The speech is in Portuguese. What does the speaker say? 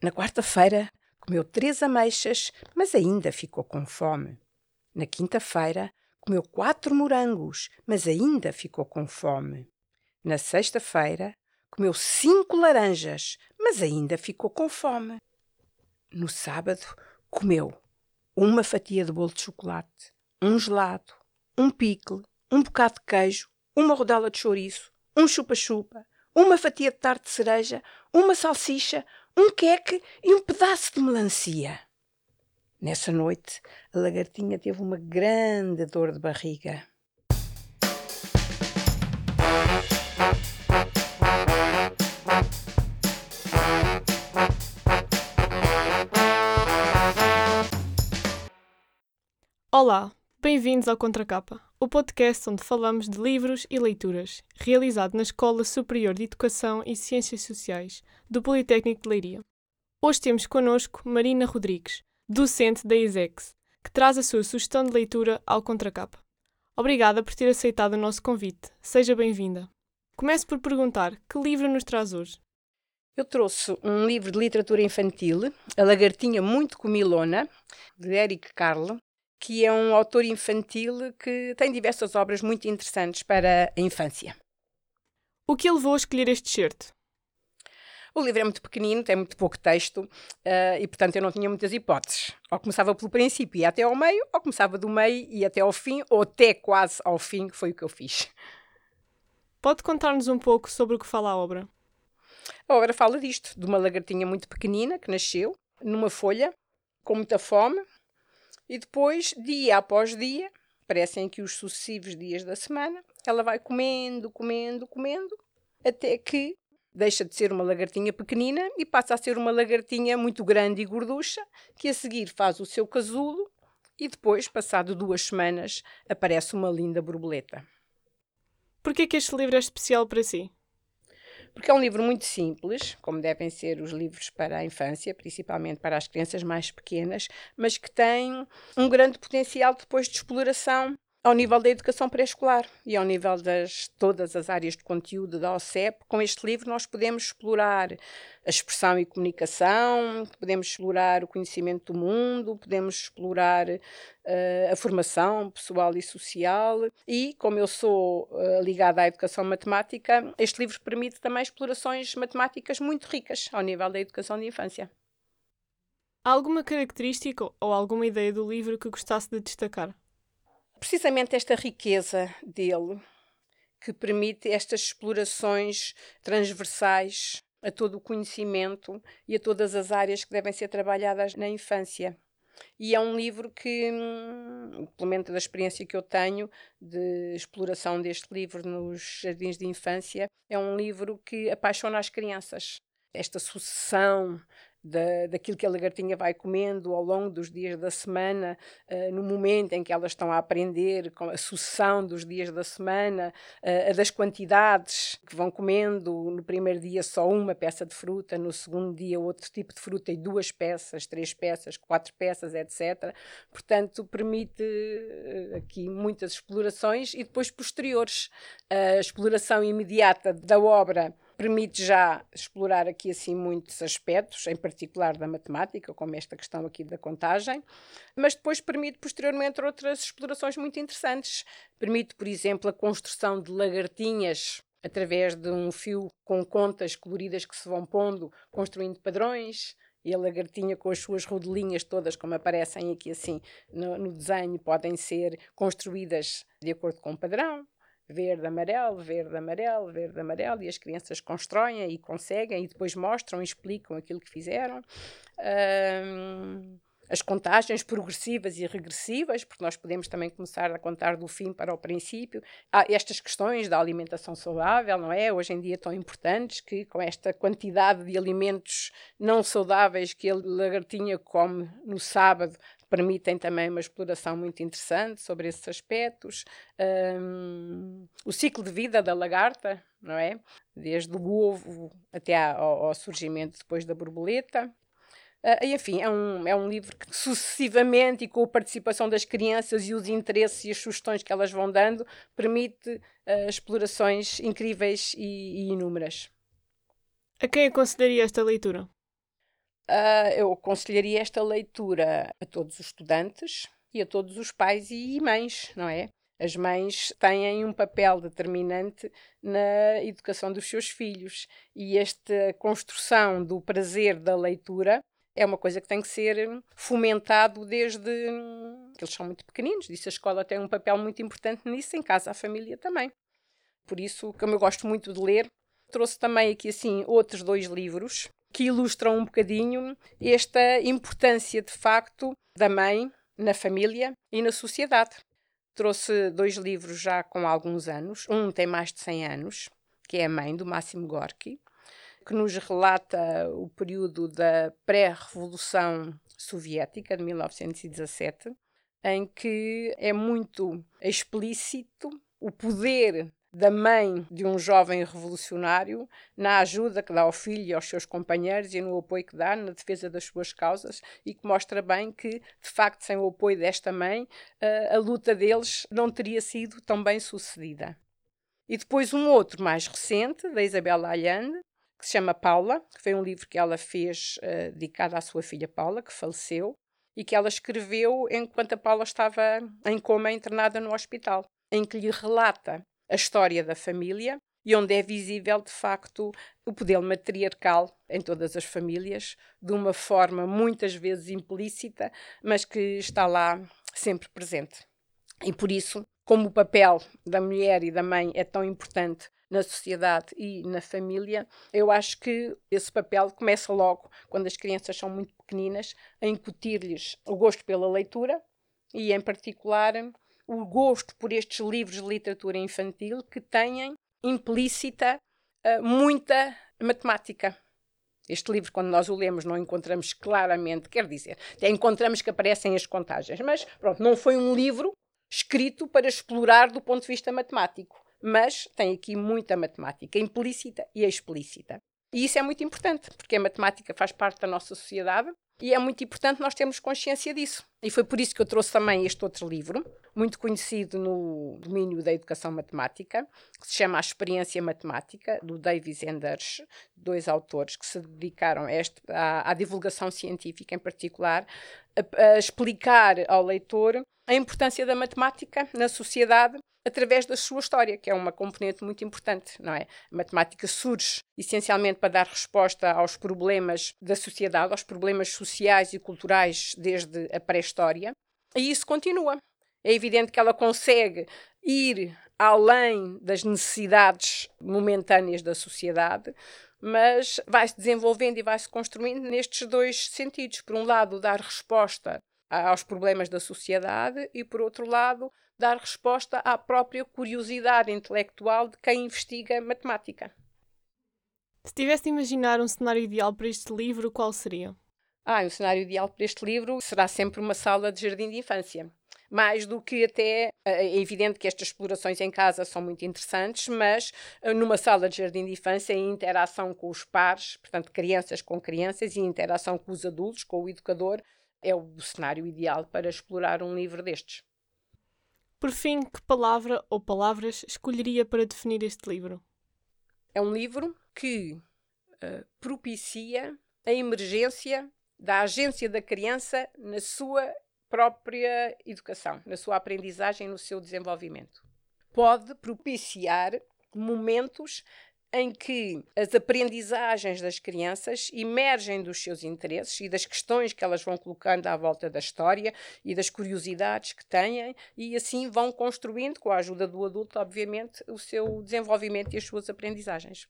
Na quarta-feira, comeu três ameixas, mas ainda ficou com fome. Na quinta-feira, comeu quatro morangos, mas ainda ficou com fome. Na sexta-feira, comeu cinco laranjas, mas ainda ficou com fome. No sábado, comeu uma fatia de bolo de chocolate, um gelado, um picle, um bocado de queijo, uma rodela de chouriço, um chupa-chupa, uma fatia de tarte de cereja, uma salsicha, um queque e um pedaço de melancia. Nessa noite, a lagartinha teve uma grande dor de barriga. Olá, bem-vindos ao Contracapa, o podcast onde falamos de livros e leituras, realizado na Escola Superior de Educação e Ciências Sociais do Politécnico de Leiria. Hoje temos connosco Marina Rodrigues, docente da ISEX, que traz a sua sugestão de leitura ao Contracapa. Obrigada por ter aceitado o nosso convite. Seja bem-vinda. Começo por perguntar que livro nos traz hoje? Eu trouxe um livro de literatura infantil, A Lagartinha Muito Comilona, de Eric Carle, que é um autor infantil que tem diversas obras muito interessantes para a infância. O que levou a escolher este certo? O livro é muito pequenino, tem muito pouco texto uh, e, portanto, eu não tinha muitas hipóteses. Ou começava pelo princípio e até ao meio, ou começava do meio e até ao fim, ou até quase ao fim, que foi o que eu fiz. Pode contar-nos um pouco sobre o que fala a obra? A obra fala disto, de uma lagartinha muito pequenina que nasceu numa folha, com muita fome, e depois, dia após dia, parecem que os sucessivos dias da semana, ela vai comendo, comendo, comendo, até que deixa de ser uma lagartinha pequenina e passa a ser uma lagartinha muito grande e gorducha, que a seguir faz o seu casulo e depois, passado duas semanas, aparece uma linda borboleta. Por que é que este livro é especial para si? Porque é um livro muito simples, como devem ser os livros para a infância, principalmente para as crianças mais pequenas, mas que tem um grande potencial depois de exploração ao nível da educação pré-escolar e ao nível das todas as áreas de conteúdo da OCEP, com este livro nós podemos explorar a expressão e comunicação, podemos explorar o conhecimento do mundo, podemos explorar uh, a formação pessoal e social e, como eu sou uh, ligada à educação matemática, este livro permite também explorações matemáticas muito ricas ao nível da educação de infância. Há alguma característica ou alguma ideia do livro que gostasse de destacar? Precisamente esta riqueza dele que permite estas explorações transversais a todo o conhecimento e a todas as áreas que devem ser trabalhadas na infância. E é um livro que, hum, pelo menos da experiência que eu tenho de exploração deste livro nos jardins de infância, é um livro que apaixona as crianças. Esta sucessão da, daquilo que a lagartinha vai comendo ao longo dos dias da semana, uh, no momento em que elas estão a aprender, com a sucessão dos dias da semana, uh, das quantidades que vão comendo. No primeiro dia, só uma peça de fruta, no segundo dia, outro tipo de fruta e duas peças, três peças, quatro peças, etc. Portanto, permite uh, aqui muitas explorações e depois posteriores. A exploração imediata da obra permite já explorar aqui assim muitos aspectos, em particular da matemática, como esta questão aqui da contagem, mas depois permite posteriormente outras explorações muito interessantes. Permite, por exemplo, a construção de lagartinhas através de um fio com contas coloridas que se vão pondo, construindo padrões, e a lagartinha com as suas rodelinhas todas, como aparecem aqui assim no, no desenho, podem ser construídas de acordo com o padrão verde, amarelo, verde, amarelo, verde, amarelo, e as crianças constroem e conseguem e depois mostram e explicam aquilo que fizeram. Um, as contagens progressivas e regressivas, porque nós podemos também começar a contar do fim para o princípio. Há estas questões da alimentação saudável, não é? Hoje em dia tão importantes que com esta quantidade de alimentos não saudáveis que a lagartinha come no sábado, permitem também uma exploração muito interessante sobre esses aspectos. Um, o ciclo de vida da lagarta, não é? Desde o ovo até ao, ao surgimento depois da borboleta. Uh, enfim, é um, é um livro que sucessivamente e com a participação das crianças e os interesses e as sugestões que elas vão dando, permite uh, explorações incríveis e, e inúmeras. A quem aconselharia esta leitura? Uh, eu aconselharia esta leitura a todos os estudantes e a todos os pais e mães, não é? As mães têm um papel determinante na educação dos seus filhos e esta construção do prazer da leitura é uma coisa que tem que ser fomentado desde que eles são muito pequeninos. Disso a escola tem um papel muito importante nisso, em casa a família também. Por isso, como eu gosto muito de ler, trouxe também aqui assim outros dois livros que ilustram um bocadinho esta importância de facto da mãe na família e na sociedade. Trouxe dois livros já com alguns anos. Um tem mais de 100 anos, que é A Mãe, do Máximo Gorky, que nos relata o período da pré-revolução soviética de 1917, em que é muito explícito o poder da mãe de um jovem revolucionário na ajuda que dá ao filho e aos seus companheiros e no apoio que dá na defesa das suas causas e que mostra bem que, de facto, sem o apoio desta mãe, a, a luta deles não teria sido tão bem sucedida. E depois um outro mais recente, da Isabela Allende, que se chama Paula, que foi um livro que ela fez uh, dedicado à sua filha Paula, que faleceu, e que ela escreveu enquanto a Paula estava em coma internada no hospital, em que lhe relata a história da família e onde é visível, de facto, o poder matriarcal em todas as famílias, de uma forma muitas vezes implícita, mas que está lá sempre presente. E por isso, como o papel da mulher e da mãe é tão importante na sociedade e na família, eu acho que esse papel começa logo quando as crianças são muito pequeninas, a incutir-lhes o gosto pela leitura e, em particular, o gosto por estes livros de literatura infantil que têm implícita uh, muita matemática. Este livro, quando nós o lemos, não encontramos claramente, quer dizer, até encontramos que aparecem as contagens, mas pronto, não foi um livro escrito para explorar do ponto de vista matemático, mas tem aqui muita matemática, implícita e explícita. E isso é muito importante, porque a matemática faz parte da nossa sociedade e é muito importante nós termos consciência disso. E foi por isso que eu trouxe também este outro livro, muito conhecido no domínio da educação matemática, que se chama A Experiência Matemática, do Davis Enders, dois autores que se dedicaram a este, à, à divulgação científica em particular, a, a explicar ao leitor a importância da matemática na sociedade através da sua história, que é uma componente muito importante, não é? A matemática surge essencialmente para dar resposta aos problemas da sociedade, aos problemas sociais e culturais desde a pré-história, e isso continua. É evidente que ela consegue ir além das necessidades momentâneas da sociedade, mas vai-se desenvolvendo e vai-se construindo nestes dois sentidos. Por um lado, dar resposta aos problemas da sociedade e, por outro lado, dar resposta à própria curiosidade intelectual de quem investiga matemática. Se tivesse de imaginar um cenário ideal para este livro, qual seria? Ah, um cenário ideal para este livro será sempre uma sala de jardim de infância. Mais do que até. Eh, é evidente que estas explorações em casa são muito interessantes, mas eh, numa sala de jardim de infância, em interação com os pares, portanto, crianças com crianças, e interação com os adultos, com o educador, é o cenário ideal para explorar um livro destes. Por fim, que palavra ou palavras escolheria para definir este livro? É um livro que uh, propicia a emergência da agência da criança na sua própria educação, na sua aprendizagem, no seu desenvolvimento. Pode propiciar momentos em que as aprendizagens das crianças emergem dos seus interesses e das questões que elas vão colocando à volta da história e das curiosidades que têm, e assim vão construindo, com a ajuda do adulto, obviamente, o seu desenvolvimento e as suas aprendizagens.